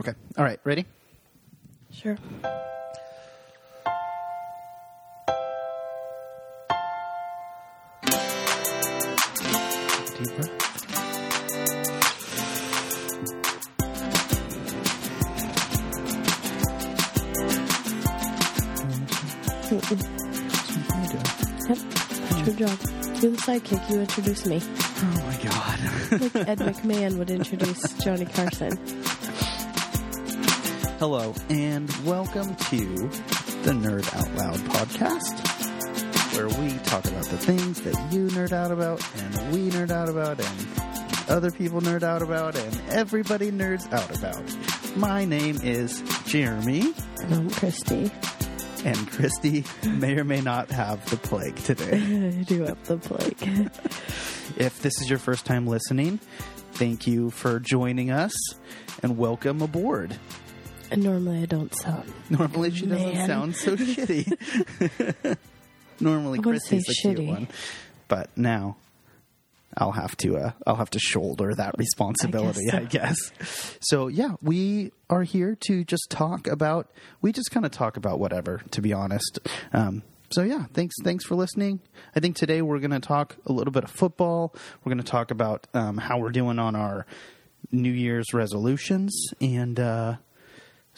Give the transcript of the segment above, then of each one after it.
Okay. All right. Ready? Sure. Deep breath. Yep. That's your job. You're the sidekick. You introduce me. Oh my god. Like Ed McMahon would introduce Johnny Carson. Hello and welcome to the Nerd Out Loud podcast, where we talk about the things that you nerd out about, and we nerd out about, and other people nerd out about, and everybody nerds out about. My name is Jeremy, And I'm Christy. and Christy may or may not have the plague today. I do have the plague. If this is your first time listening, thank you for joining us and welcome aboard. And normally I don't sound. Normally she doesn't Man. sound so shitty. Normally I wanna Christy's the say cute shitty. one, but now I'll have to uh, I'll have to shoulder that responsibility, I guess. so. So yeah, we are here to just talk about. We just kind of talk about whatever, to be honest. Um, so yeah, thanks thanks for listening. I think today we're going to talk a little bit of football. We're going to talk about um, how we're doing on our New Year's resolutions and uh,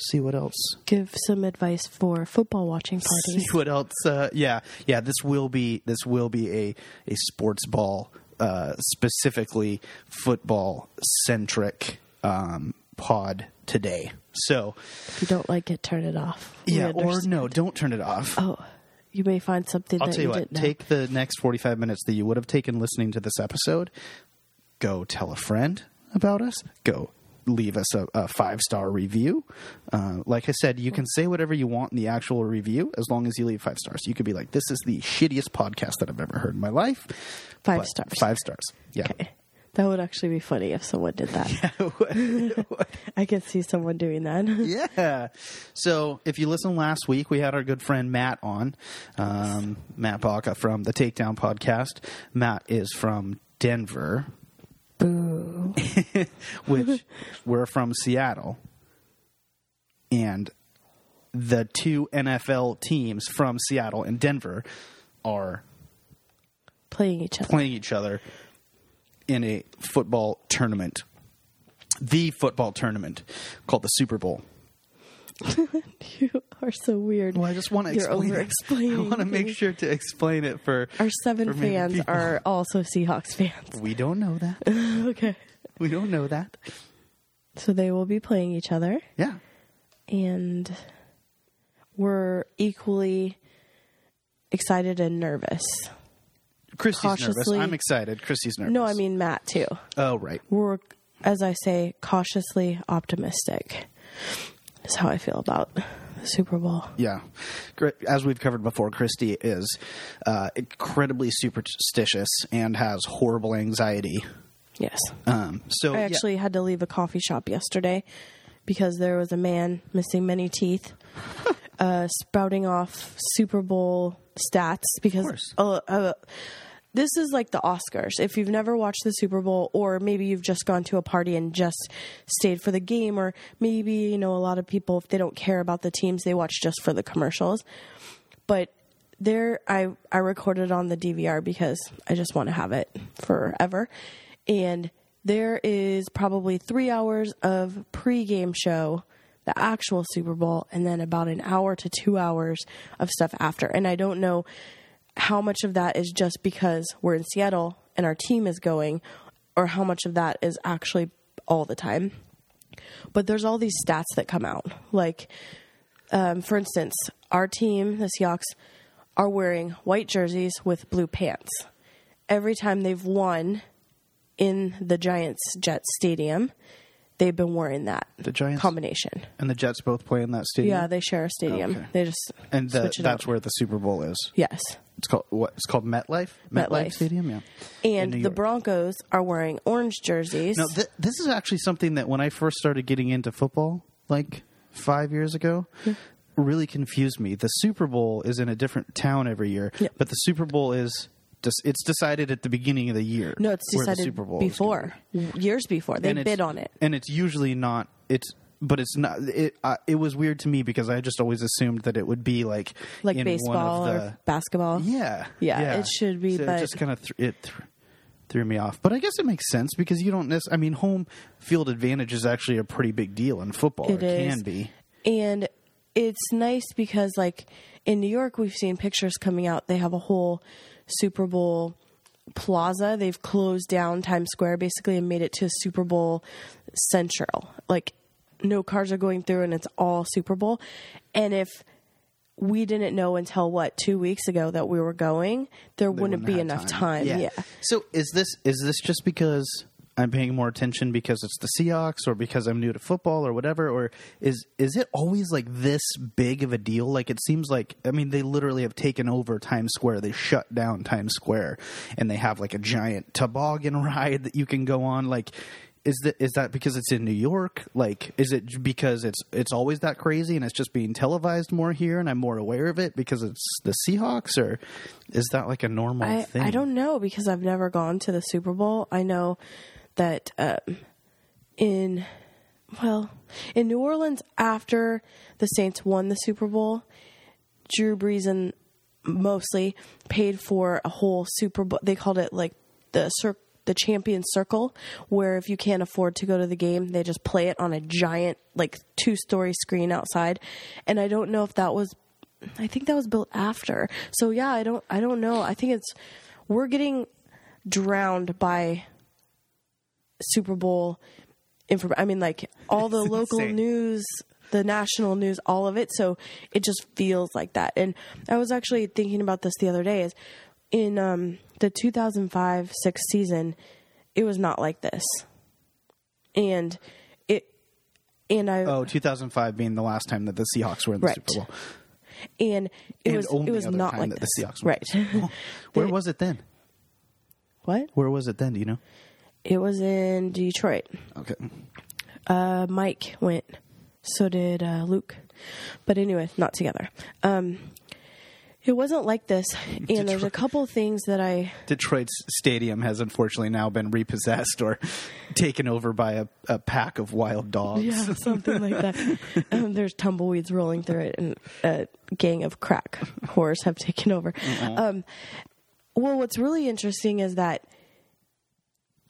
see what else Give some advice for football watching parties. see what else uh, yeah yeah this will be this will be a a sports ball uh, specifically football centric um, pod today so If you don't like it, turn it off. We yeah or no don't turn it off Oh, you may find something i'll that tell you what didn't know. take the next 45 minutes that you would have taken listening to this episode go tell a friend about us go leave us a, a five star review uh, like i said you can say whatever you want in the actual review as long as you leave five stars you could be like this is the shittiest podcast that i've ever heard in my life Five stars. five stars yeah Okay. That would actually be funny if someone did that. I could see someone doing that. yeah. So if you listen last week, we had our good friend Matt on, um, Matt Baca from the Takedown podcast. Matt is from Denver, Boo. which we're from Seattle, and the two NFL teams from Seattle and Denver are Playing each other. playing each other in a football tournament, the football tournament called the Super Bowl. You are so weird. Well, I just want to You're explain. I want to make sure to explain it for Our seven for fans people. are also Seahawks fans. We don't know that. okay. We don't know that. So they will be playing each other, Yeah. and we're equally excited and nervous. Christy's nervous. I'm excited. Christy's nervous. No, I mean Matt too. Oh, right. We're, as I say, cautiously optimistic. Is how I feel about the Super Bowl. Yeah. As we've covered before, Christy is uh, incredibly superstitious and has horrible anxiety. Yes. Um, so I yeah. actually had to leave a coffee shop yesterday because there was a man missing many teeth, uh, spouting off Super Bowl stats. Because course. uh, uh, this is like the Oscars. If you've never watched the Super Bowl, or maybe you've just gone to a party and just stayed for the game, or maybe you know a lot of people if they don't care about the teams, they watch just for the commercials. But there, I I recorded on the DVR because I just want to have it forever, and there is probably three hours of pregame show, the actual Super Bowl, and then about an hour to two hours of stuff after. And I don't know how much of that is just because we're in Seattle and our team is going, or how much of that is actually all the time. But there's all these stats that come out. Like, um, for instance, our team, the Seahawks, are wearing white jerseys with blue pants. Every time they've won in the Giants Jet Stadium, they've been wearing that The Giants combination. and the Jets both play in that stadium. Yeah, they share a stadium. Okay. They just and the, that's where the Super Bowl is. yes. It's called what? It's called MetLife. MetLife. Stadium. Yeah. And the Broncos are wearing orange jerseys. No, th- this is actually something that when I first started getting into football, like five years ago, hmm. really confused me. The Super Bowl is in a different town every year, Yep. but the Super Bowl is it's decided at the beginning of the year. no, it's the decided Super Bowl before, years before. They And bid on it. and it's usually not. It's but it's not. It uh, it was weird to me because I just always assumed that it would be like like in baseball of or basketball. yeah, Yeah, it should be, So but- it just kind of th- it th- threw me off. But I guess it makes sense because you don't. Nec- I mean, home field advantage is actually a pretty big deal in football. It is. can be. And it's nice because, like, in New York, we've seen pictures coming out. They have a whole Super Bowl plaza. They've closed down Times Square basically and made it to Super Bowl Central. Like, no cars are going through and it's all Super Bowl. And if we didn't know until what two weeks ago that we were going, there They wouldn't, be enough time. Yeah. So is this is this just because I'm paying more attention because it's the Seahawks or because I'm new to football or whatever or is is it always like this big of a deal? Like it seems like I mean they literally have taken over Times Square. They shut down Times Square and they have like a giant toboggan ride that you can go on like is that is that because it's in New York? Like, is it because it's it's always that crazy and it's just being televised more here and I'm more aware of it because it's the Seahawks, or is that like a normal I, thing? I don't know because I've never gone to the Super Bowl. I know that um, in well in New Orleans after the Saints won the Super Bowl, Drew Brees and mostly paid for a whole Super Bowl. They called it like the cir- the champion circle, where if you can't afford to go to the game, they just play it on a giant like two story screen outside. And I don't know if that was I think that was built after. So yeah, I don't I don't know. I think it's we're getting drowned by Super Bowl inform I mean like all the It's local insane. news, the national news, all of it. So it just feels like that. And I was actually thinking about this the other day is in um the 2005 6 season, it was not like this. And it and I Oh, 2005 being the last time that the Seahawks were in the Right. Super Bowl. and it And was only it was not like that this. the Seahawks were right. Where was it then? what? Where was it then? Do you know? It was in Detroit. Okay. Uh, Mike went. So did uh, Luke. But anyway, not together. Um, it wasn't like this. And there's a couple things that I. Detroit's stadium has unfortunately now been repossessed or taken over by a, a pack of wild dogs. Yeah, something like that. Um, there's tumbleweeds rolling through it, and a gang of crack whores have taken over. Um, well, what's really interesting is that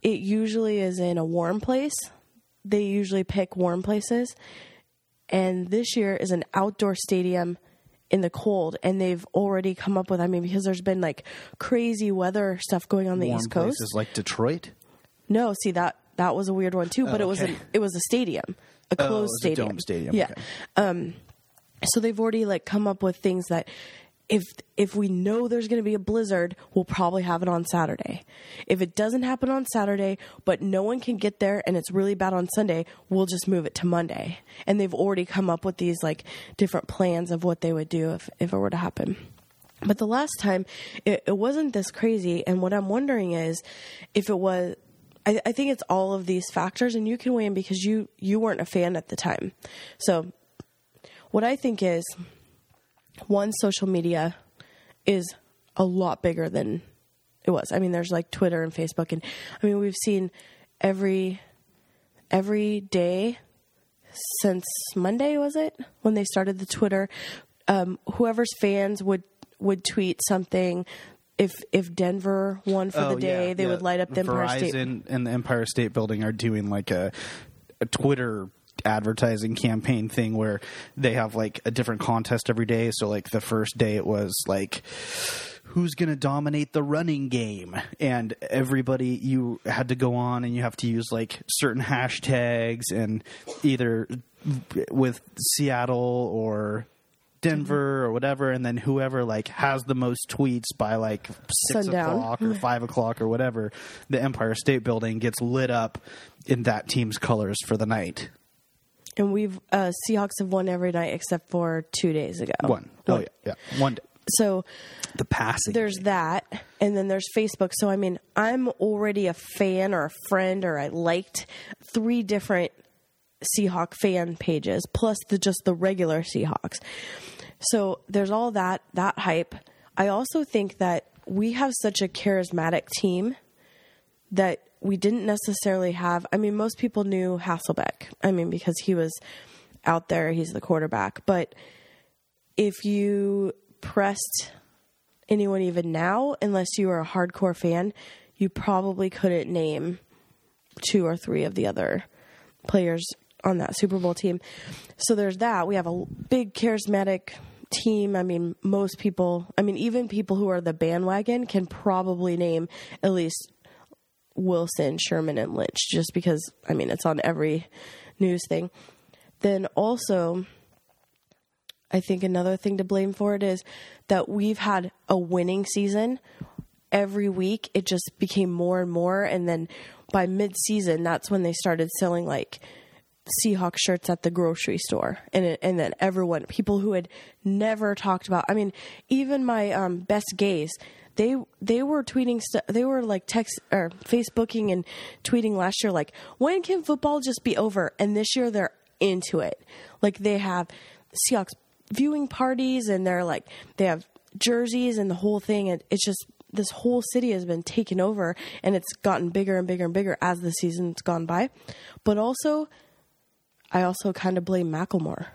it usually is in a warm place. They usually pick warm places. And this year is an outdoor stadium in the cold. And they've already come up with, I mean, because there's been like crazy weather stuff going on the Warm East Coast. places like Detroit. No, see that that was a weird one too, but Oh, it was okay. an, it was a stadium, a Oh, it closed a stadium. dome stadium, Yeah. Um. So they've already like come up with things that if if we know there's going to be a blizzard, we'll probably have it on Saturday. If it doesn't happen on Saturday, but no one can get there and it's really bad on Sunday, we'll just move it to Monday. And they've already come up with these like different plans of what they would do if if it were to happen. But the last time, it, it wasn't this crazy. And what I'm wondering is if it was. I, I think it's all of these factors, and you can weigh in because you you weren't a fan at the time. So, what I think is, one, social media is a lot bigger than it was. I mean, there's like Twitter and Facebook, and I mean we've seen every every day since Monday was it when they started the Twitter. Um, whoever's fans would would tweet something. If if Denver won for Oh, the day, yeah, they yeah. would light up the Empire State. Verizon and the Empire State Building are doing like a, a Twitter advertising campaign thing where they have like a different contest every day. So like the first day it was like who's going to dominate the running game and everybody you had to go on and you have to use like certain hashtags and either with Seattle or Denver or whatever, and then whoever like has the most tweets by like six Sundown. o'clock or five o'clock or whatever, the Empire State Building gets lit up in that team's colors for the night. And we've uh, Seahawks have won every night except for two days ago. One. Oh One. yeah, yeah. One day. So The passing. there's that, and then there's Facebook. So I mean, I'm already a fan or a friend, or I liked three different Seahawk fan pages plus the just the regular Seahawks. So there's all that that hype. I also think that we have such a charismatic team that we didn't necessarily have. I mean, most people knew Hasselbeck. I mean, because he was out there, he's the quarterback. But if you pressed anyone even now, unless you were a hardcore fan, you probably couldn't name two or three of the other players on that Super Bowl team. So there's that. We have a big charismatic team. I mean, most people, I mean, even people who are the bandwagon can probably name at least Wilson, Sherman, and Lynch just because, I mean, it's on every news thing. Then also, I think another thing to blame for it is that we've had a winning season every week. It just became more and more. And then by mid season, that's when they started selling like Seahawks shirts at the grocery store, and it, and then everyone, people who had never talked about. I mean, even my um, best gays, they they were tweeting, they were like text or Facebooking and tweeting last year, like when can football just be over? And this year they're into it. Like they have Seahawks viewing parties, and they're like they have jerseys and the whole thing. And it's just this whole city has been taken over, and it's gotten bigger and bigger and bigger as the season's gone by. But also I also kind of blame Macklemore.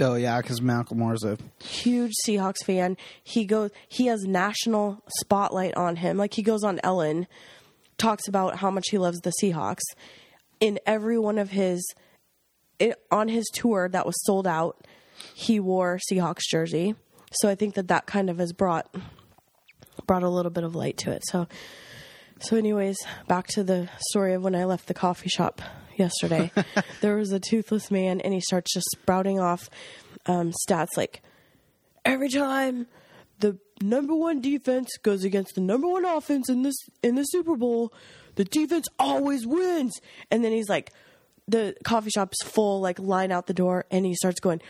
Oh yeah, because Malcolm Macklemore's a huge Seahawks fan. He goes, he has national spotlight on him. Like he goes on Ellen, talks about how much he loves the Seahawks. In every one of his, it, on his tour that was sold out, he wore Seahawks jersey. So I think that that kind of has brought brought a little bit of light to it. So, so anyways, back to the story of when I left the coffee shop yesterday. there was a toothless man, and he starts just sprouting off um, stats like every time the number one defense goes against the number one offense in this in the Super Bowl, the defense always wins. And then he's like, the coffee shop's full, like line out the door, and he starts going.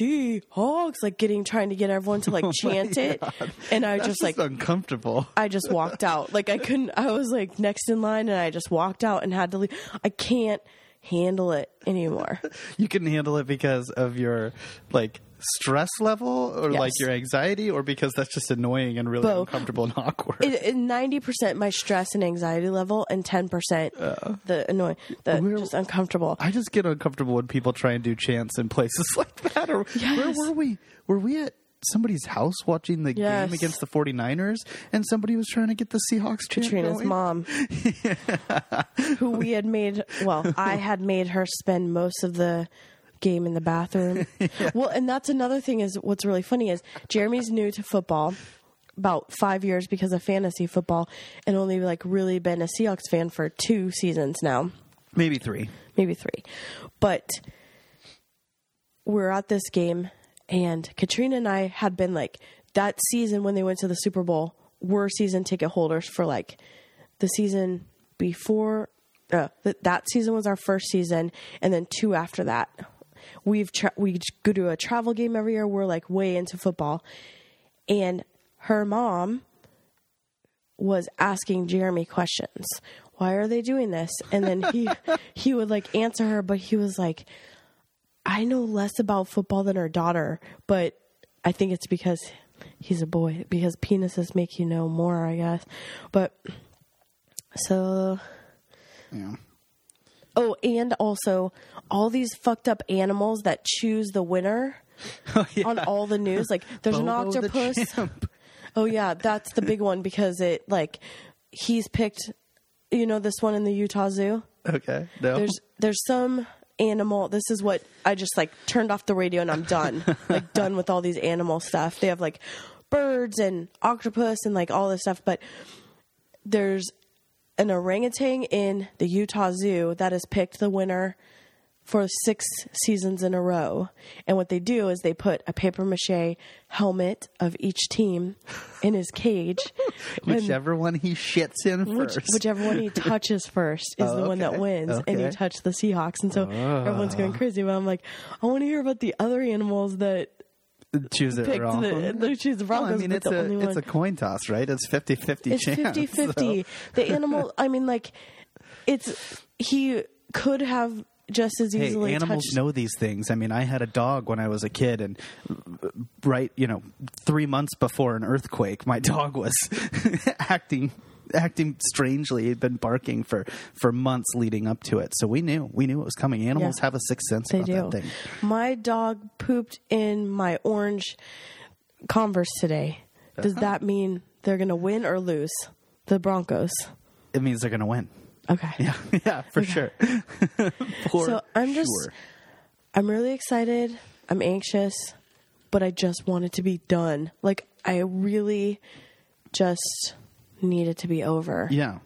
Seahawks, like getting trying to get everyone to like oh chant it, and I just, just like uncomfortable. I just walked out. Like I couldn't. I was like next in line, and I just walked out and had to leave. I can't handle it anymore. you couldn't handle it because of your like stress level or yes. like your anxiety or because that's just annoying and really Both. uncomfortable and awkward? Ninety percent my stress and anxiety level, and ten percent uh, the annoying, the just uncomfortable. I just get uncomfortable when people try and do chants in places like that. Or yes. where were we? Were we at somebody's house watching the yes. game against the 49ers and somebody was trying to get the Seahawks chant Katrina's going? mom who we had made well I had made her spend most of the game in the bathroom. yeah. Well, and that's another thing is what's really funny is Jeremy's new to football about five years because of fantasy football and only like really been a Seahawks fan for two seasons now. Maybe three. Maybe three. But we're at this game and Katrina and I had been like that season when they went to the Super Bowl, were season ticket holders for like the season before uh, that season was our first season and then two after that we've tra- we go to a travel game every year. We're like way into football, and her mom was asking Jeremy questions. Why are they doing this? And then he he would like answer her, but he was like, I know less about football than her daughter, but I think it's because he's a boy because penises make you know more, I guess. But so yeah. Oh, and also all these fucked up animals that choose the winner oh, yeah. on all the news. Like there's Bobo an octopus. The oh yeah, that's the big one because it like he's picked. You know this one in the Utah Zoo. Okay, no. There's there's some animal. This is what I just like turned off the radio and I'm done. like done with all these animal stuff. They have like birds and octopus and like all this stuff, but there's an orangutan in the Utah Zoo that has picked the winner for six seasons in a row. And what they do is they put a paper mache helmet of each team in his cage. whichever one he shits in first. Which, whichever one he touches first is oh, the one that wins. Okay. And he touched the Seahawks. And so oh. everyone's going ah. crazy. But I'm like, I want to hear about the other animals that choose it wrong. The, the choose the Broncos. Well, I mean, it's a it's a coin toss, right? It's 50-50 it's chance. 50-50. So. The animal. I mean, like it's he could have just as easily. Hey, animals touched. know these things. I mean, I had a dog when I was a kid, and right, you know, three months before an earthquake, my dog was acting acting strangely. He'd been barking for for months leading up to it, so we knew we knew it was coming. Animals Yeah. have a sixth sense They about do. that thing. My dog pooped in my orange Converse today. Does Uh-huh. that mean they're going to win or lose? The Broncos. It means they're going to win. Okay. Yeah, yeah, for sure. for So I'm just- sure. I'm really excited. I'm anxious, but I just want it to be done. Like I really just need it to be over. Yeah.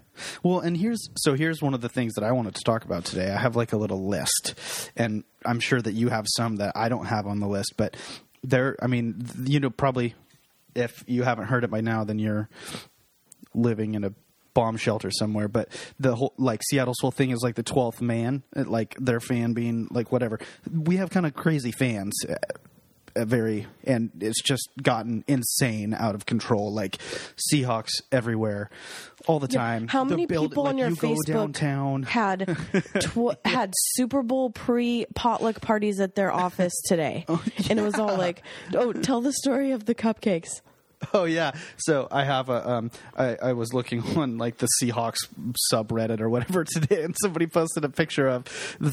Well, and here's so here's one of the things that I wanted to talk about today. I have like a little list, and I'm sure that you have some that I don't have on the list, but there. I mean, you know, probably if you haven't heard it by now, then you're living in a bomb shelter somewhere. But the whole like Seattle's whole thing is like the twelfth man, like their fan being like whatever. We have kind of crazy fans. Uh, very and it's just gotten insane out of control like seahawks everywhere all the time. How The many build- people like, on your you Facebook downtown. had tw- had Super Bowl pre potluck parties at their office today, Oh, and it was all like, "Oh, tell the story of the cupcakes." Oh yeah. So I have a um I, I was looking on like the Seahawks subreddit or whatever today and somebody posted a picture of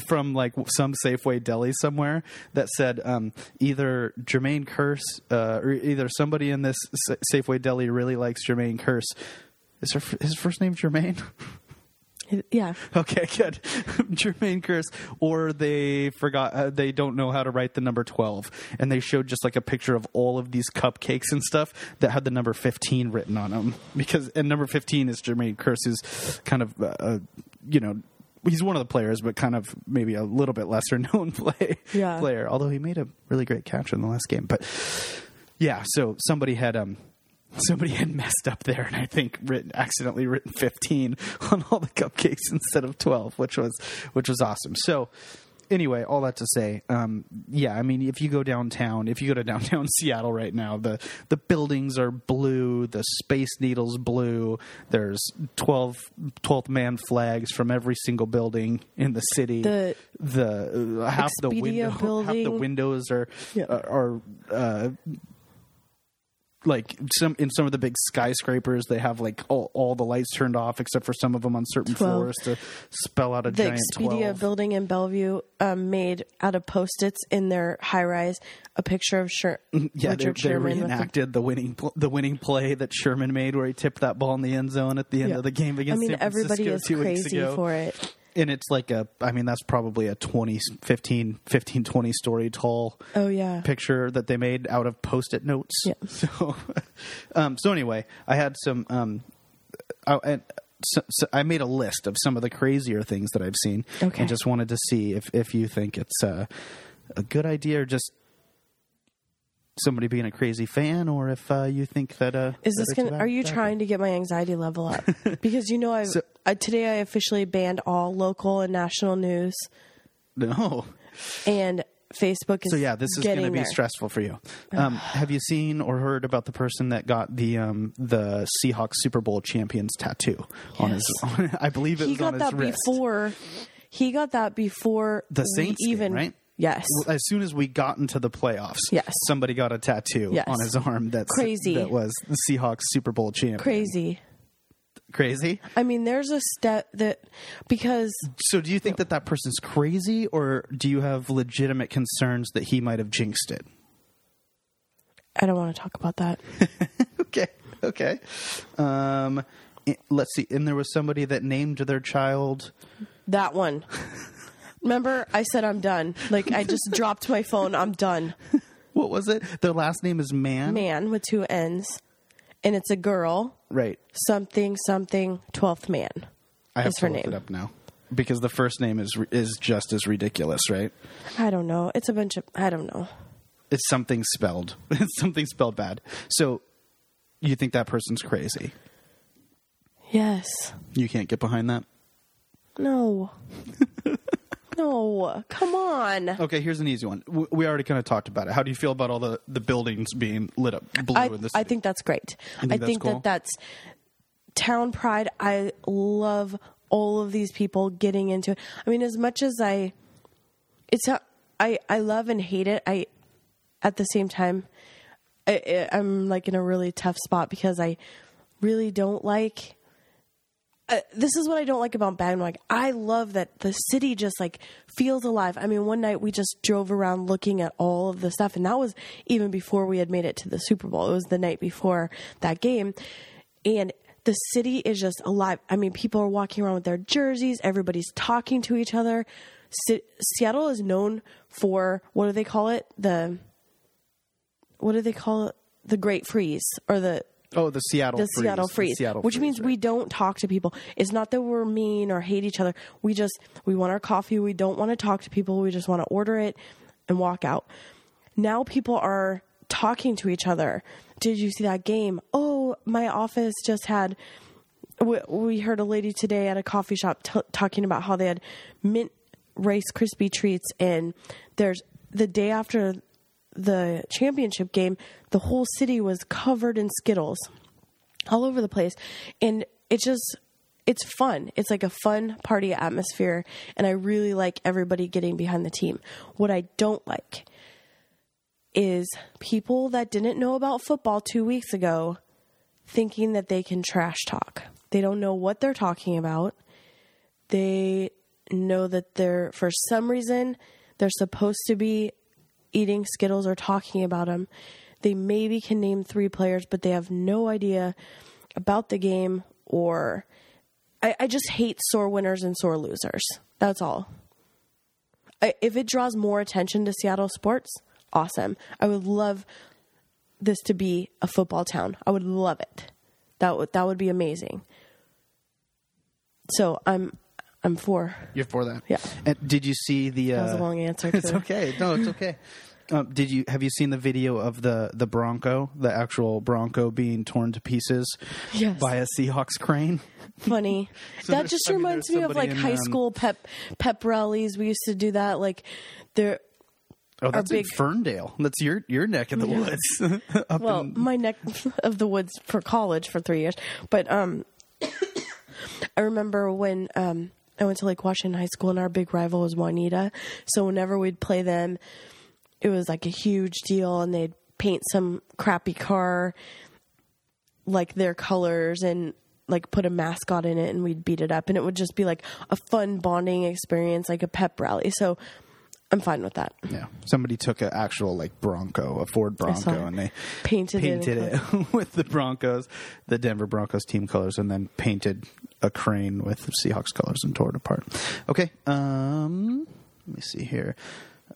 from like some Safeway deli somewhere that said um either Jermaine Kearse uh, or either somebody in this Safeway deli really likes Jermaine Kearse. Is her, his first name Jermaine? Yeah, Okay, good. Jermaine Kearse, or they forgot, uh, they don't know how to write the number 12. And they showed just like a picture of all of these cupcakes and stuff that had the number 15 written on them. Because, and number 15 is Jermaine Kearse, who's kind of, uh, uh, you know, he's one of the players, but kind of maybe a little bit lesser known play, Yeah. player. Although he made a really great catch in the last game. But yeah, so somebody had, um, somebody had messed up there and I think written accidentally written 15 on all the cupcakes instead of 12 which was which was awesome. So anyway, all that to say, um, yeah, I mean if you go downtown, if you go to downtown Seattle right now, the the buildings are blue, the Space Needle's blue. There's 12 12th man flags from every single building in the city. The the uh, half the Expedia window half the windows are Yeah. are, are uh, like some in some of the big skyscrapers they have like all, all the lights turned off except for some of them on certain 12. floors to spell out a the giant Expedia 12 building in Bellevue um, made out of post-its in their high rise a picture of Sher- yeah, they, Richard they Sherman with the reenacted the winning the winning play that Sherman made, where he tipped that ball in the end zone at the end Yeah. of the game against I mean, San everybody Francisco is two crazy for it. And it's like a, I mean, that's probably a 20, 15, 15 20 story tall Oh yeah, picture that they made out of post-it notes. Yeah. So, um, so anyway, I had some. Um, I, and so, so I made a list of some of the crazier things that I've seen, Okay. and just wanted to see if if you think it's uh, a good idea or just somebody being a crazy fan, or if uh, you think that uh, Is this gonna? bad- Are you trying to get my anxiety level up? because you know, I So- uh, today I officially banned all local and national news. No. and Facebook is So yeah, this is going to be there. stressful for you. Um, have you seen or heard about the person that got the um, the Seahawks Super Bowl champions tattoo on his? On, I believe it He was on got his that wrist. before. He got that before The Saints game, even right? Yes. As soon as we got into the playoffs, Yes. somebody got a tattoo Yes. on his arm that's Crazy. That was the Seahawks Super Bowl champion. Crazy. Crazy. I mean, there's a step that because So, do you think that that person's crazy, or do you have legitimate concerns that he might have jinxed it? I don't want to talk about that. okay okay um let's see and there was somebody that named their child That one. Remember, I said I'm done. Like I just dropped my phone. I'm done. what was it their last name is man Man with two N's, and it's a girl. right Something something twelfth man. i have Is to her look name. it up now because the first name is is just as ridiculous right I don't know. It's a bunch of I don't know. it's something spelled it's something spelled bad so you think that person's crazy Yes. you can't get behind that No. no. Come on. okay here's an easy one we already kind of talked about it how do you feel about all the the buildings being lit up blue I, in the I think that's great. Think I that's think cool? that that's town pride. I love all of these people getting into it. I mean, as much as I, it's a, I I love and hate it. I at the same time, I- I'm like in a really tough spot because I really don't like uh, this is what I don't like about bandwagon. I love that the city just like feels alive. I mean, one night we just drove around looking at all of the stuff, and that was even before we had made it to the Super Bowl. It was the night before that game, and the city is just alive. I mean, people are walking around with their jerseys. Everybody's talking to each other. Se- Seattle is known for what do they call it? The what do they call it? The Great Freeze or the Oh, the Seattle the freeze. Seattle The freeze, Seattle which freeze, means right. we don't talk to people. It's not that we're mean or hate each other. We just we want our coffee. We don't want to talk to people. We just want to order it and walk out. Now people are talking to each other. Did you see that game? Oh, my office just had. We, we heard a lady today at a coffee shop t- talking about how they had mint Rice Krispie treats, and there's the day after the championship game, the whole city was covered in Skittles all over the place. And it just, it's fun. It's like a fun party atmosphere. And I really like everybody getting behind the team. What I don't like is people that didn't know about football two weeks ago thinking that they can trash talk. They don't know what they're talking about. They know that they're, for some reason, they're supposed to be eating Skittles or talking about them. They maybe can name three players, but they have no idea about the game or. I, I just hate sore winners and sore losers. That's all. I, if it draws more attention to Seattle sports, awesome. I would love this to be a football town. I would love it. That would that would be amazing. So I'm I'm for. You're for that. Yeah. And did you see the? Uh, That was a long answer. It's okay. No, it's okay. Um, did you have you seen the video of the the Bronco, the actual Bronco being torn to pieces Yes. by a Seahawks crane? funny. So that just I mean, reminds me of like in, high um, school pep pep rallies. We used to do that. Like there. Oh, that's in Ferndale. That's your your neck of the woods. Up Well, in, my neck of the woods for college for three years, but um, I remember when um I went to Lake Washington High School and our big rival was Juanita. So whenever we'd play them, it was like a huge deal, and they'd paint some crappy car like their colors and like put a mascot in it and we'd beat it up and it would just be like a fun bonding experience like a pep rally so i'm fine with that yeah, somebody took an actual like Bronco, a Ford Bronco, and they painted, painted it, it with the Broncos, the Denver Broncos team colors, and then painted a crane with Seahawks colors and tore it apart. Okay, um, let me see here.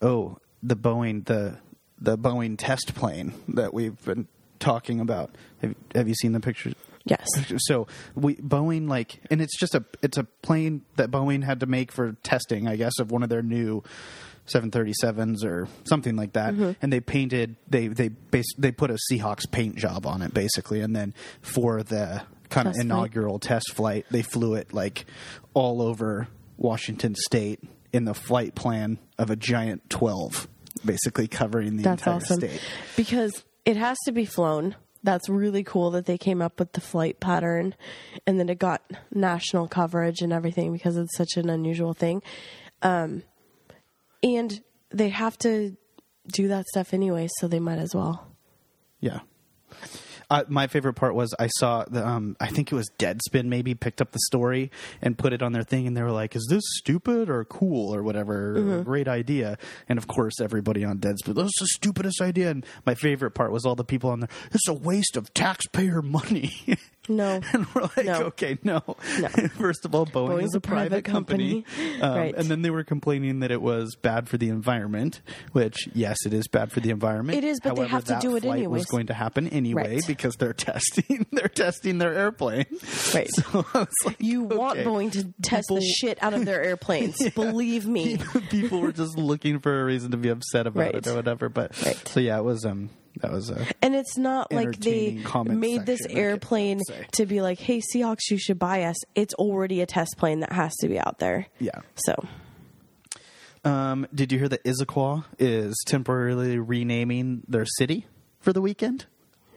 Oh, the Boeing the the Boeing test plane that we've been talking about. Have, have you seen the pictures? yes So we Boeing like, and it's just a it's a plane that Boeing had to make for testing, I guess, of one of their new 737s or something like that. Mm-hmm. And they painted they they bas- they put a Seahawks paint job on it basically, and then for the kind of Test flight. inaugural test flight, they flew it like all over Washington State in the flight plan of a giant 12, basically covering the That's entire awesome. state. Because it has to be flown. That's really cool that they came up with the flight pattern and then it got national coverage and everything because it's such an unusual thing. Um, and they have to do that stuff anyway, so they might as well. Yeah. Uh, my favorite part was I saw the um, I think it was Deadspin maybe picked up the story and put it on their thing and they were like, "Is this stupid or cool or whatever? Mm-hmm. Great idea!" And of course, everybody on Deadspin, "That's the stupidest idea." And my favorite part was all the people on there. It's a waste of taxpayer money. No. and we're like, No. "Okay, no." No. First of all, Boeing Boeing's is a a private private company, company. Um, Right. and then they were complaining that it was bad for the environment. Which, yes, it is bad for the environment. It is, but they have to do it flight Was going to happen anyway Right. because they're testing they're testing their airplane. Right. So I was like, You want. Boeing to test People- the shit out of their airplanes. Believe me. People were just looking for a reason to be upset about Right. it or whatever. But Right. so yeah, it was um that was a And it's not like they made this airplane to be like, hey, Seahawks, you should buy us. It's already a test plane that has to be out there. yeah. So, Um, did you hear that Issaquah is temporarily renaming their city for the weekend?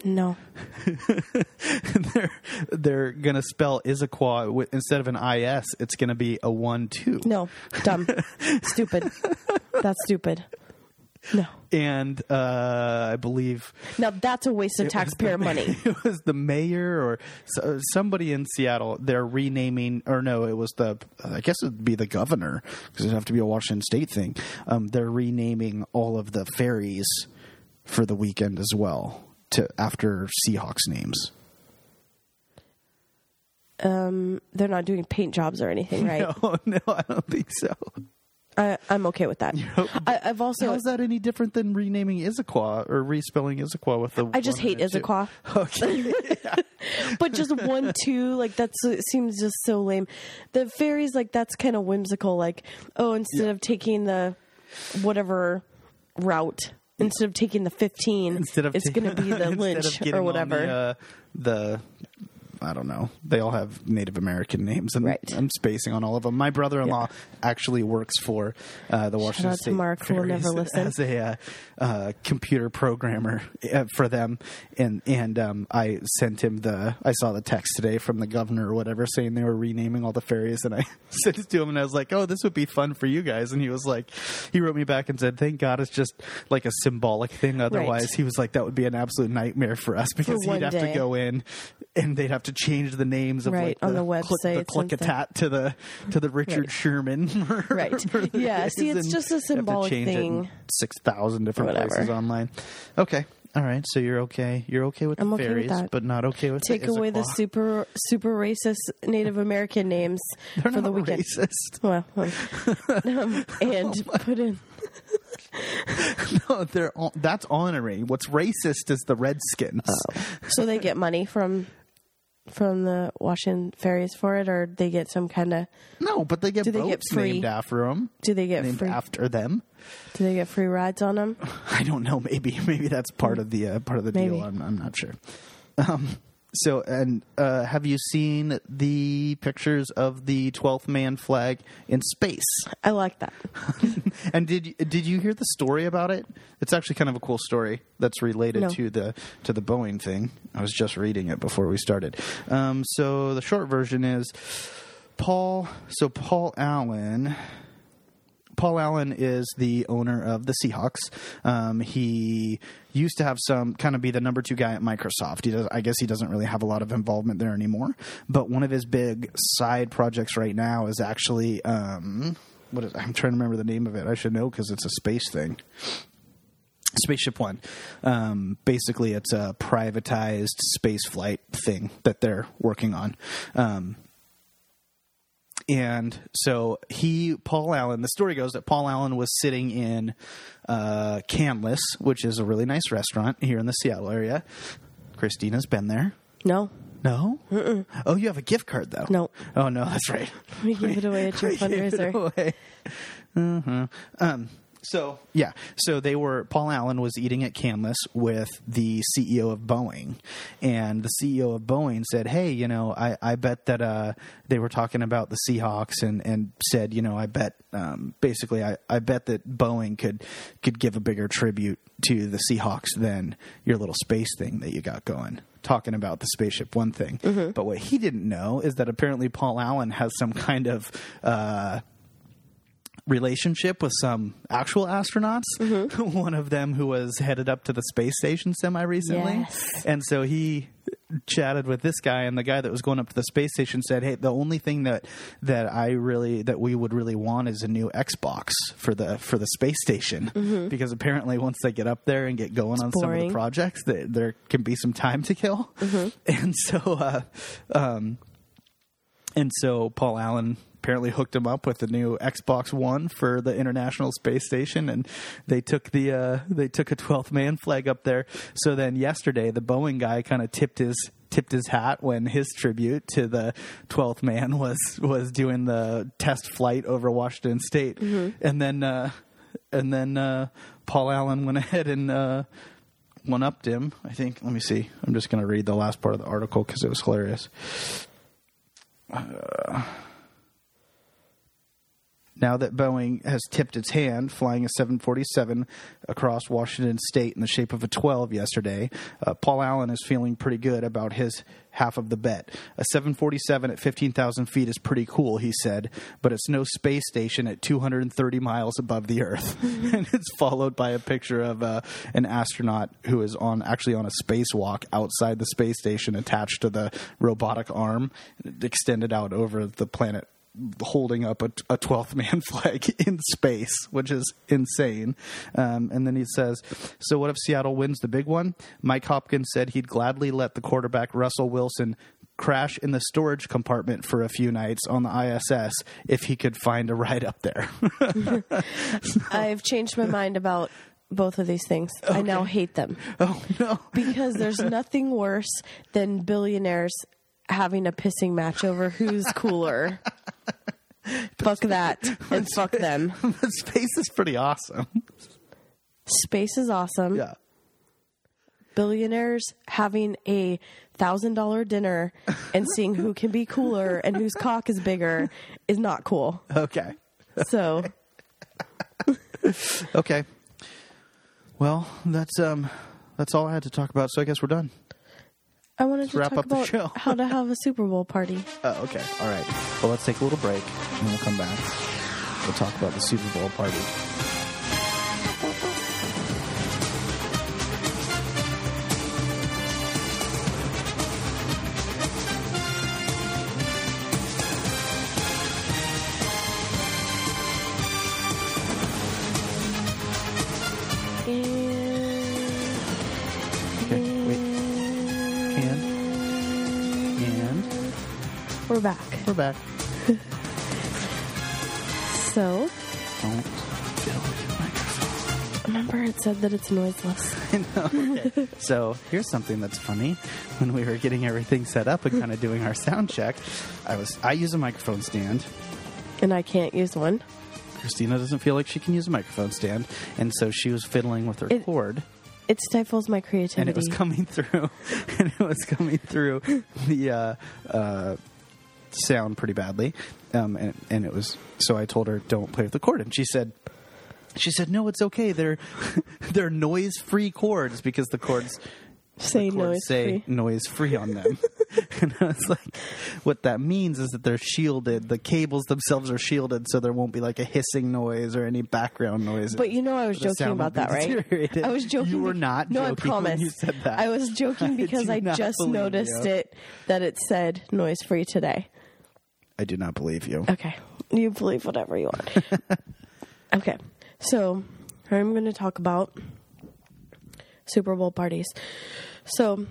no. they're they're gonna spell Issaquah with, instead of an is. It's gonna be a one two. No. Dumb. stupid. That's stupid. No. And uh, I believe Now that's a waste of taxpayer money. it was the mayor or somebody in Seattle. They're renaming, or no, it was the. I guess it'd be the governor because it'd have to be a Washington State thing. Um, they're renaming all of the ferries for the weekend as well to after Seahawks names. Um, they're not doing paint jobs or anything, right? No, no, I don't think so. I, I'm okay with that. I, I've also How's that any different than renaming Issaquah or respelling Issaquah with the? I just hate a two? Okay. but just one two like that seems just so lame the fairies like that's kind of whimsical like oh instead Yeah. of taking the whatever route instead of taking the 15 instead of it's going to be the lynch or whatever The, uh, the I don't know. They all have Native American names, and Right. I'm spacing on all of them. My brother-in-law actually works for uh, the Washington to State Mark, Ferries never listen. as a uh, uh, computer programmer uh, for them, and and um, I sent him the. I saw the text today from the governor or whatever saying they were renaming all the ferries, and I sent it to him, and I was like, "Oh, this would be fun for you guys," and he was like, he wrote me back and said, "Thank God it's just like a symbolic thing. Otherwise, Right. he was like, that would be an absolute nightmare for us because he'd one have to go in and they'd have to change the names of Right, like on the, website, click, the. Klickitat to the to the Richard Right. Sherman. Right. Yeah, see, it's just a you have to symbolic change it in thing. Six thousand different Whatever. places online. Okay. All right, so you're okay. You're okay with I'm the okay with fairies, that. but not okay with take the away the super super racist native american names They're for the weekend racist. well um, um, and put in No, they're all, that's honoring. What's racist is the Redskins. so they get money from from the Washington ferries for it, or they get some kind of No, but they get Do they get free- named after them. do they get Named free after them. do they get free rides on them? I don't know. Maybe maybe that's part of the uh, part of the Maybe. deal. I'm, I'm not sure. Um, so and uh, have you seen the pictures of the 12th man flag in space? I like that. And did you, did you hear the story about it? It's actually kind of a cool story that's related No. to the to the Boeing thing. I was just reading it before we started. Um, so the short version is Paul. So Paul Allen. Paul Allen is the owner of the Seahawks. Um, he used to have some kind of be the number two guy at Microsoft. He does, I guess he doesn't really have a lot of involvement there anymore. But one of his big side projects right now is actually um, what is, I'm trying to remember the name of it. I should know because it's a space thing. Spaceship One. Um, basically, it's a privatized space flight thing that they're working on. Um, and so he, Paul Allen, the story goes that Paul Allen was sitting in uh, Canlis, which is a really nice restaurant here in the Seattle area. Christina's been there. No, No? Oh, you have a gift card, though. No. Oh, no, that's right. we give it away at your fundraiser. away. Mhm. Um, so yeah, so they were. Paul Allen was eating at Canlis with the CEO of Boeing, and the CEO of Boeing said, "Hey, you know, I, I bet that uh, they were talking about the Seahawks, and, and said, you know, I bet um, basically, I, I bet that Boeing could could give a bigger tribute to the Seahawks than your little space thing that you got going." Talking about the spaceship one thing, but what he didn't know is that apparently Paul Allen has some kind of uh, relationship with some actual astronauts. One of them who was headed up to the space station semi recently. Yes. And so he chatted with this guy and the guy that was going up to the space station said, "Hey, the only thing that that I really that we would really want is a new Xbox for the for the space station because apparently once they get up there and get going on some of the projects, that there can be some time to kill." And so uh um and so Paul Allen apparently hooked him up with the new Xbox One for the International Space Station, and they took the uh, they took a 12th man flag up there. So then yesterday, the Boeing guy kind of tipped his tipped his hat when his tribute to the 12th man was was doing the test flight over Washington State, and then uh, and then uh, Paul Allen went ahead and. Uh, one upped him. I think. Let me see. I'm just going to read the last part of the article because it was hilarious. Now that Boeing has tipped its hand, flying a 747 across Washington State in the shape of a 12 yesterday, uh, Paul Allen is feeling pretty good about his half of the bet. A 747 at 15,000 feet is pretty cool, he said, but it's no space station at 230 miles above the Earth. and it's followed by a picture of uh, an astronaut who is on actually on a spacewalk outside the space station, attached to the robotic arm extended out over the planet holding up a, a 12th man flag in space, which is insane. Um, and then he says, So, what if Seattle wins the big one? Mike Hopkins said he'd gladly let the quarterback Russell Wilson crash in the storage compartment for a few nights on the ISS if he could find a ride up there. I've changed my mind about both of these things. I now hate them oh, no. because there's nothing worse than billionaires having a pissing match over who's cooler. Fuck that and fuck them. But space is pretty awesome. Space is awesome. Yeah. Billionaires having a thousand dollar dinner and seeing who can be cooler and whose cock is bigger is not cool. Okay. So Okay. Well, that's um that's all I had to talk about, so I guess we're done. I wanted to wrap talk up the about show. how to have a Super Bowl party. Oh, okay. All right. Well, let's take a little break and we'll come back. We'll talk about the Super Bowl party. Back. So Don't fill your microphone. remember it said that it's noiseless. I know. Okay. So here's something that's funny. When we were getting everything set up and kind of doing our sound check, I was I use a microphone stand. And I can't use one. Christina doesn't feel like she can use a microphone stand, and so she was fiddling with her It- cord, It stifles my creativity. and it was coming through, and it was coming through the uh, uh, sound pretty badly, um, and, and it was. So I told her, "Don't play with the cord," and she said. She said, "No, it's okay. They're they're noise-free cords because the cords Say noise say free. noise free on them. and I was like, what that means is that they're shielded. The cables themselves are shielded, so there won't be like a hissing noise or any background noise. But you know I was joking about that, right? I was joking. You were not No, I promise. you said that. I was joking because do I, just noticed you. it that it said noise free today. I do not believe you. Okay. You believe whatever you want. okay. So I'm going to talk about Super Bowl parties. So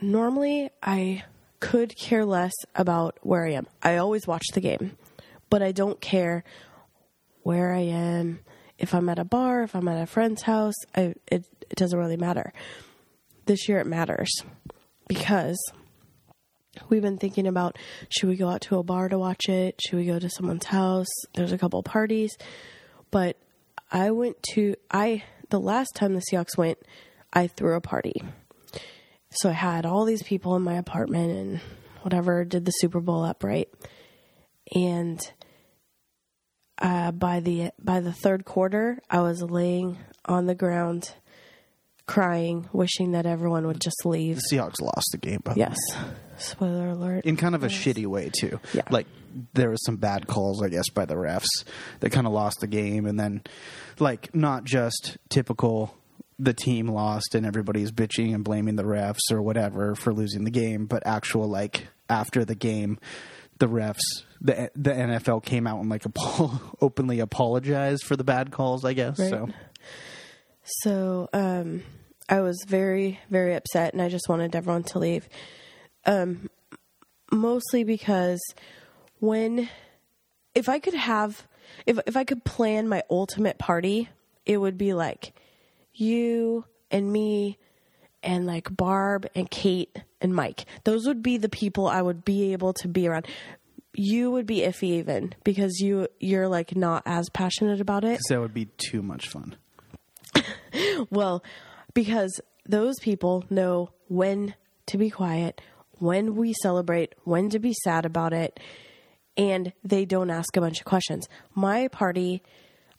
normally I could care less about where I am. I always watch the game, but I don't care where I am. If I'm at a bar, if I'm at a friend's house, I, it, it doesn't really matter. This year it matters because we've been thinking about should we go out to a bar to watch it? Should we go to someone's house? There's a couple parties. But I went to I the last time the Seahawks went, I threw a party. So I had all these people in my apartment and whatever, did the Super Bowl upright. And uh, by the by the third quarter, I was laying on the ground crying, wishing that everyone would just leave. The Seahawks lost the game, by the Yes. way. Spoiler alert. In kind of a shitty way too. Yeah. Like there was some bad calls, I guess, by the refs that kind of lost the game, and then like not just typical the team lost and everybody's bitching and blaming the refs or whatever for losing the game, but actual like after the game, the refs, the the NFL came out and like apo- openly apologized for the bad calls, I guess. Right. So So um, I was very, very upset, and I just wanted everyone to leave. Um, mostly because when, if I could have, if if I could plan my ultimate party, it would be like you and me and like Barb and Kate and Mike. Those would be the people I would be able to be around. You would be iffy even because you you're like not as passionate about it. So that would be too much fun. Well, because those people know when to be quiet, when we celebrate, when to be sad about it. and they don't ask a bunch of questions. My party,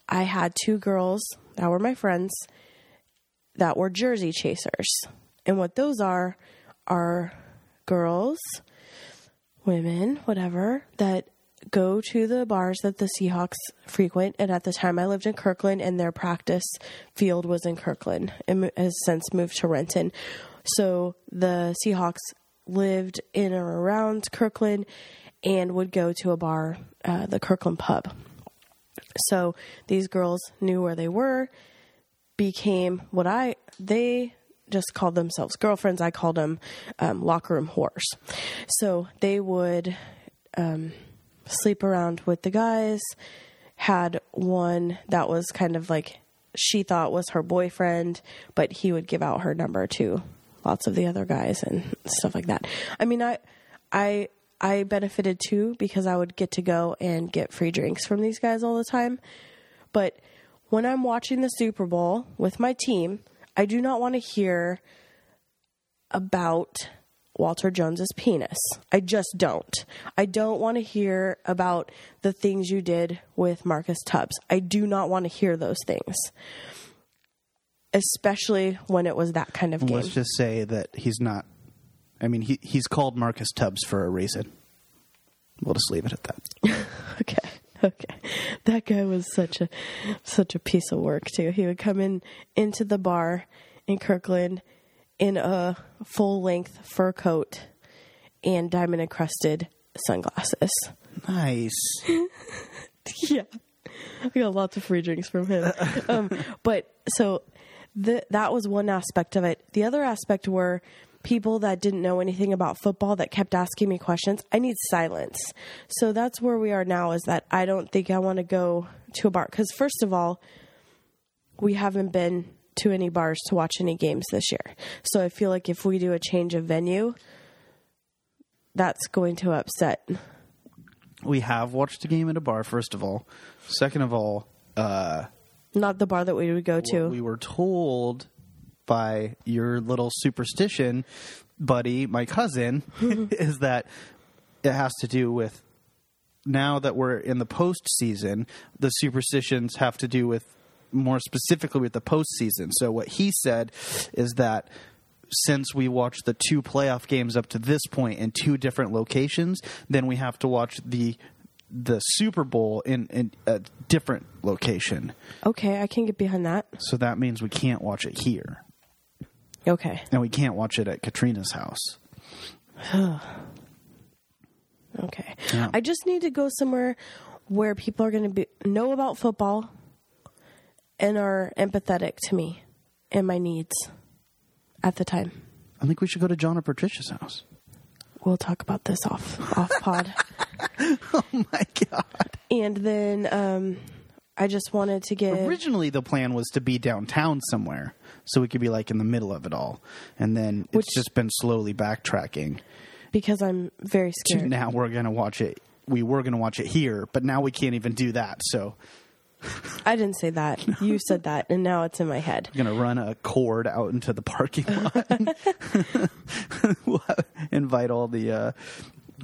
I had two girls that were my friends that were jersey chasers. And what those are are girls, women, whatever, that go to the bars that the Seahawks frequent. And at the time, I lived in Kirkland, and their practice field was in Kirkland and has since moved to Renton. So the Seahawks lived in or around Kirkland and would go to a bar, uh, the Kirkland Pub. So these girls knew where they were, became what I, they just called themselves girlfriends. I called them um, locker room whores. So they would um, sleep around with the guys. Had one that was kind of like she thought was her boyfriend, but he would give out her number to lots of the other guys and stuff like that. I mean, I, I, I benefited too because I would get to go and get free drinks from these guys all the time. But when I'm watching the Super Bowl with my team, I do not want to hear about Walter Jones's penis. I just don't. I don't want to hear about the things you did with Marcus Tubbs. I do not want to hear those things. Especially when it was that kind of game. Let's just say that he's not. I mean, he he's called Marcus Tubbs for a reason. We'll just leave it at that. okay. Okay. That guy was such a such a piece of work too. He would come in into the bar in Kirkland in a full length fur coat and diamond encrusted sunglasses. Nice. yeah. I got lots of free drinks from him. um, but so that was one aspect of it. The other aspect were people that didn't know anything about football that kept asking me questions. I need silence. So that's where we are now is that I don't think I want to go to a bar. Because, first of all, we haven't been to any bars to watch any games this year. So I feel like if we do a change of venue, that's going to upset. We have watched a game at a bar, first of all. Second of all, uh, not the bar that we would go to. we were told by your little superstition buddy, my cousin, mm-hmm. is that it has to do with now that we're in the postseason, the superstitions have to do with more specifically with the postseason. So what he said is that since we watched the two playoff games up to this point in two different locations, then we have to watch the the Super Bowl in, in a different location. Okay, I can get behind that. So that means we can't watch it here. Okay. And we can't watch it at Katrina's house. okay. Yeah. I just need to go somewhere where people are going to be know about football and are empathetic to me and my needs at the time. I think we should go to John or Patricia's house. We'll talk about this off off pod. Oh my god. And then um, I just wanted to get Originally the plan was to be downtown somewhere so we could be like in the middle of it all. And then Which- it's just been slowly backtracking. because I'm very To scared. now we're going to watch it. We were going to watch it here, but now we can't even do that. So I didn't say that. You said that, and now it's in my head. going to run a cord out into the parking lot. We'll invite all the uh,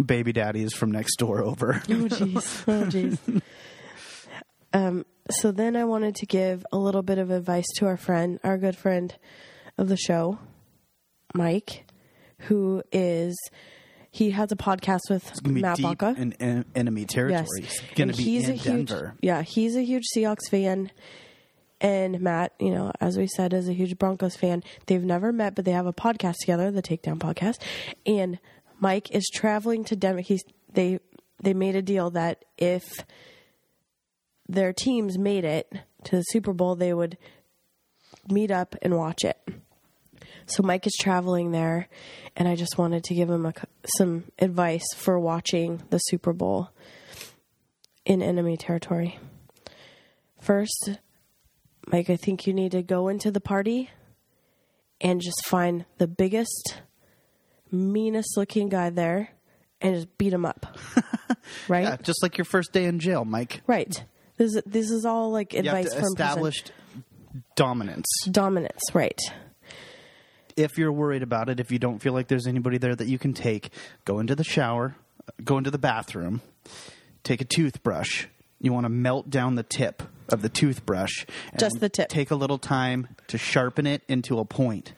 baby daddies from next door over. Oh jeez. Oh jeez. Um. So then I wanted to give a little bit of advice to our friend, our good friend of the show, Mike, who is he has a podcast with Matt deep Baca. in, en- enemy territory. Yes, He's going to be in a huge, Yeah, he's a huge Seahawks fan, and Matt, you know, as we said, is a huge Broncos fan. They've never met, but they have a podcast together, the Takedown Podcast. And Mike is traveling to Denver. He's they they made a deal that if their teams made it to the Super Bowl, they would meet up and watch it. So Mike is traveling there, and I just wanted to give him a, some advice for watching the Super Bowl in enemy territory. First, Mike, I think you need to go into the party and just find the biggest, meanest looking guy there and just beat him up. right? Yeah, just like your first day in jail, Mike. Right. This is, this is all like advice from prison. established dominance. dominance, right? if you're worried about it, if you don't feel like there's anybody there that you can take, go into the shower, go into the bathroom, take a toothbrush. You want to melt down the tip of the toothbrush. and Just the tip. Take a little time to sharpen it into a point.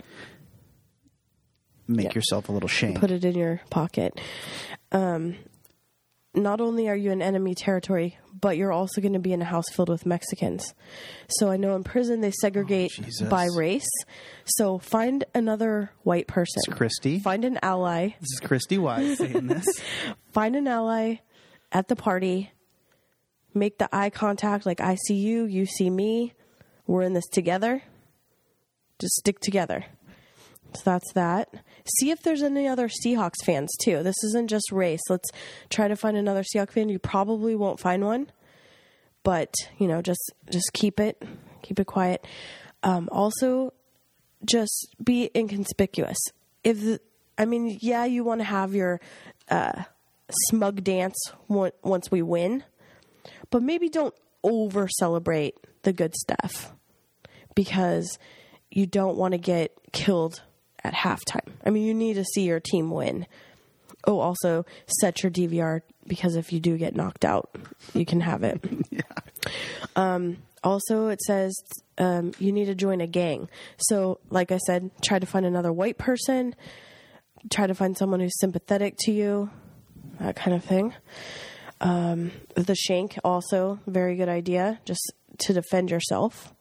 Make Yeah. yourself a little shank. put it in your pocket. Um, not only are you in enemy territory, but you're also going to be in a house filled with Mexicans. So I know in prison they segregate Oh, by race. So find another white person. It's Christy. Find an ally. This is Christy Wise saying this. Find an ally at the party. Make the eye contact like I see you, you see me. We're in this together. Just stick together. So that's that. See if there's any other Seahawks fans too. This isn't just race. Let's try to find another Seahawks fan. You probably won't find one, but you know, just just keep it keep it quiet. Um, also, just be inconspicuous. If the, I mean, yeah, you want to have your uh, smug dance once we win, but maybe don't over celebrate the good stuff because you don't want to get killed at halftime. I mean, you need to see your team win. Oh, also set your DVR because if you do get knocked out, you can have it. Um, also, it says um, you need to join a gang. So, like I said, try to find another white person, try to find someone who's sympathetic to you, that kind of thing. Um, the shank, also, very good idea, just to defend yourself.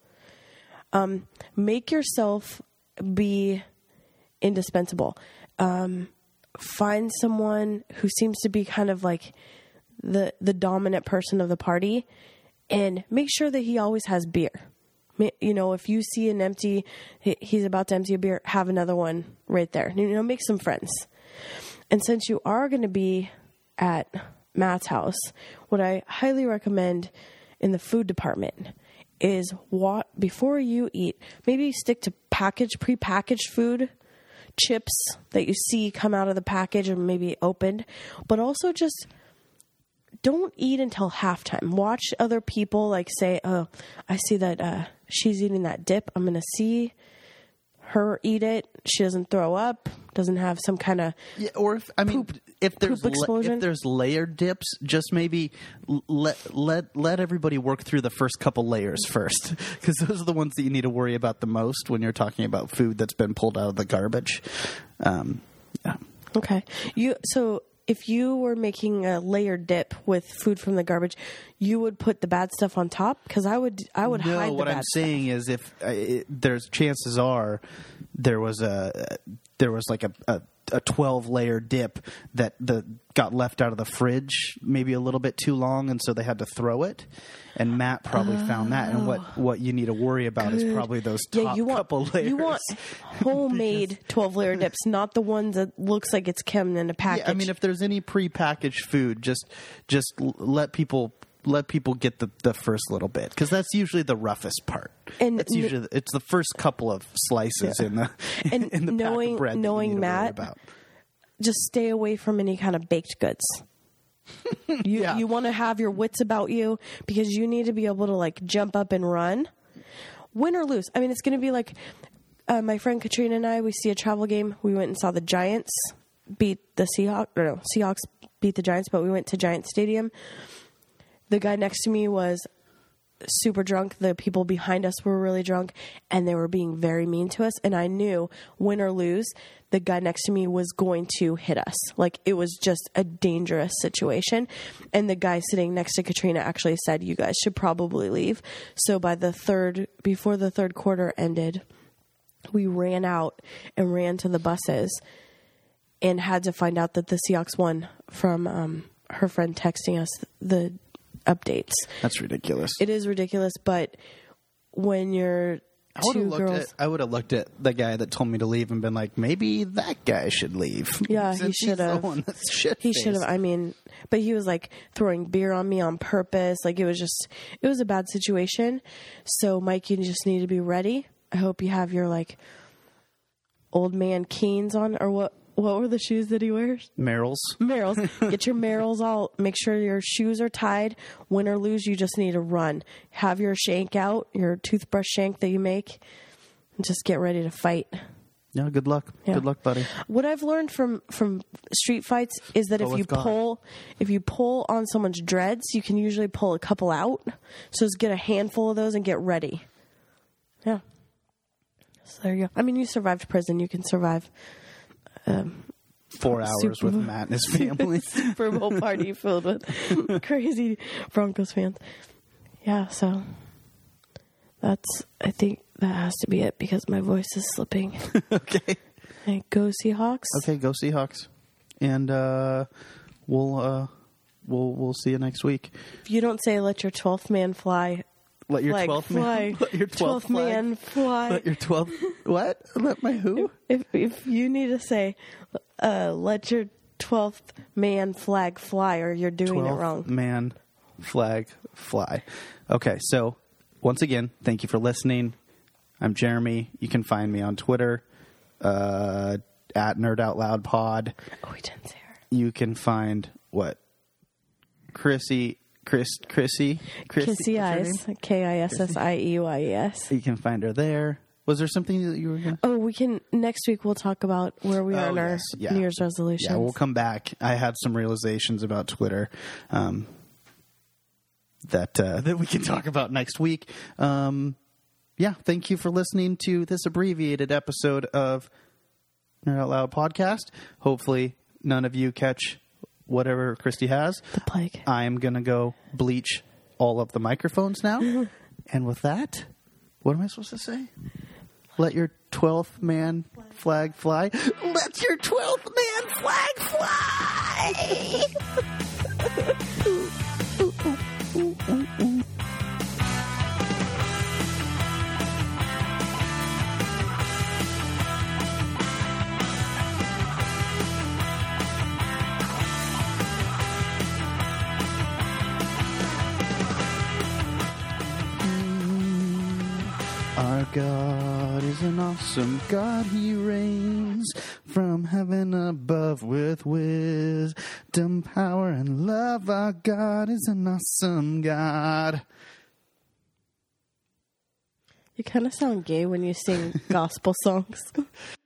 Um, make yourself be indispensable. Um, find someone who seems to be kind of like the the dominant person of the party and make sure that he always has beer. You know, if you see an empty, he's about to empty a beer, have another one right there. You know, make some friends. And since you are going to be at Matt's house, what I highly recommend in the food department is what before you eat, maybe stick to packaged, prepackaged food, chips that you see come out of the package and maybe opened, but also just don't eat until halftime. Watch other people like say, "Oh, I see that uh, she's eating that dip. I'm to see her eat it. She doesn't throw up, doesn't have some kind of Yeah, or if I mean, if there's poop la- if there's layered dips, just maybe let let let everybody work through the first couple layers first, because those are the ones that you need to worry about the most when you're talking about food that's been pulled out of the garbage. Um, yeah. Okay. You so if you were making a layered dip with food from the garbage, you would put the bad stuff on top because I would I would No, hide the what I'm stuff. saying is, if uh, it, there's chances are there was a there was like a, a a 12 layer dip that the got left out of the fridge maybe a little bit too long and so they had to throw it and Matt probably found that and what oh. what you need to worry about is probably those top Oh. Yeah, you want couple layers you want homemade twelve layer dips, not the ones that looks like it's come in a package. Yeah, I mean, if there's any prepackaged food, just just l- let people let people get the, the first little bit because that's usually the roughest part. And it's usually it's the first couple of slices in the And in the knowing- bread knowing need to worry Matt, just stay away from any kind of baked goods. You Yeah. you want to have your wits about you because you need to be able to like jump up and run, win or lose. I mean, it's going to be like uh, my friend Katrina and I. We see a travel game. We went and saw the Giants beat the Seahawks. Or no, Seahawks beat the Giants, but we went to Giant Stadium. The guy next to me was super drunk. The people behind us were really drunk and they were being very mean to us. And I knew win or lose, the guy next to me was going to hit us. Like it was just a dangerous situation. And the guy sitting next to Katrina actually said, You guys should probably leave. So by the third, before the third quarter ended, we ran out and ran to the buses and had to find out that the Seahawks won from um, her friend texting us the updates That's ridiculous. it is ridiculous, but when you're I would have two looked girls, at I would have looked at the guy that told me to leave and been like, maybe that guy should leave. Yeah, he should have. one that's shit he should have. I mean, but he was like throwing beer on me on purpose. Like it was just, it was a bad situation. So Mike, you just need to be ready. I hope you have your like old man canes on, or what? What were the shoes that he wears? Merrell's. Merrell's. Get your Merrell's all. Make sure your shoes are tied. Win or lose, you just need to run. Have your shank out, your toothbrush shank that you make. and Just get ready to fight. Yeah, good luck. Yeah. Good luck, buddy. What I've learned from from street fights is that Go if you God. pull if you pull on someone's dreads, you can usually pull a couple out. So just get a handful of those and get ready. Yeah. So there you go. I mean, you survived prison. You can survive Four hours Super- with Matt and his family. Super Bowl party filled with crazy Broncos fans. Yeah. So that's. I think that has to be it because my voice is slipping. okay. Hey, go Seahawks. Okay, go Seahawks. And uh, we'll uh, we'll we'll see you next week. If you don't say "Let your twelfth man fly," Let your twelfth fly. man. Let your twelfth man fly. Let your twelfth. What? Let my who? if if you need to say, uh, "Let your twelfth man flag fly," or you're doing it Twelfth wrong. man flag fly. Okay, so once again, thank you for listening. I'm Jeremy. You can find me on Twitter uh, at Nerd Out Loud Pod. Oh, we didn't say her. You can find what Chrissy, Chris, Chrissy, Chrissy, Kissy eyes. K i s s i e y e s. You can find her there. Was there something that you were going? to Oh, we can next week. We'll talk about where we are Oh, in our yes, yeah. New Year's resolutions. Yeah, we'll come back. I had some realizations about Twitter um, that uh, that we can talk about next week. Um, yeah, thank you for listening to this abbreviated episode of Nerd Out Loud podcast. Hopefully, none of you catch whatever Christy has. the plague. I'm gonna go bleach all of the microphones now, and with that, what am I supposed to say? Let your twelfth man flag fly. Let your twelfth man flag fly. Our God is an awesome God. He reigns from heaven above with wisdom, power, and love. Our God is an awesome God. You kind of sound gay when you sing gospel songs.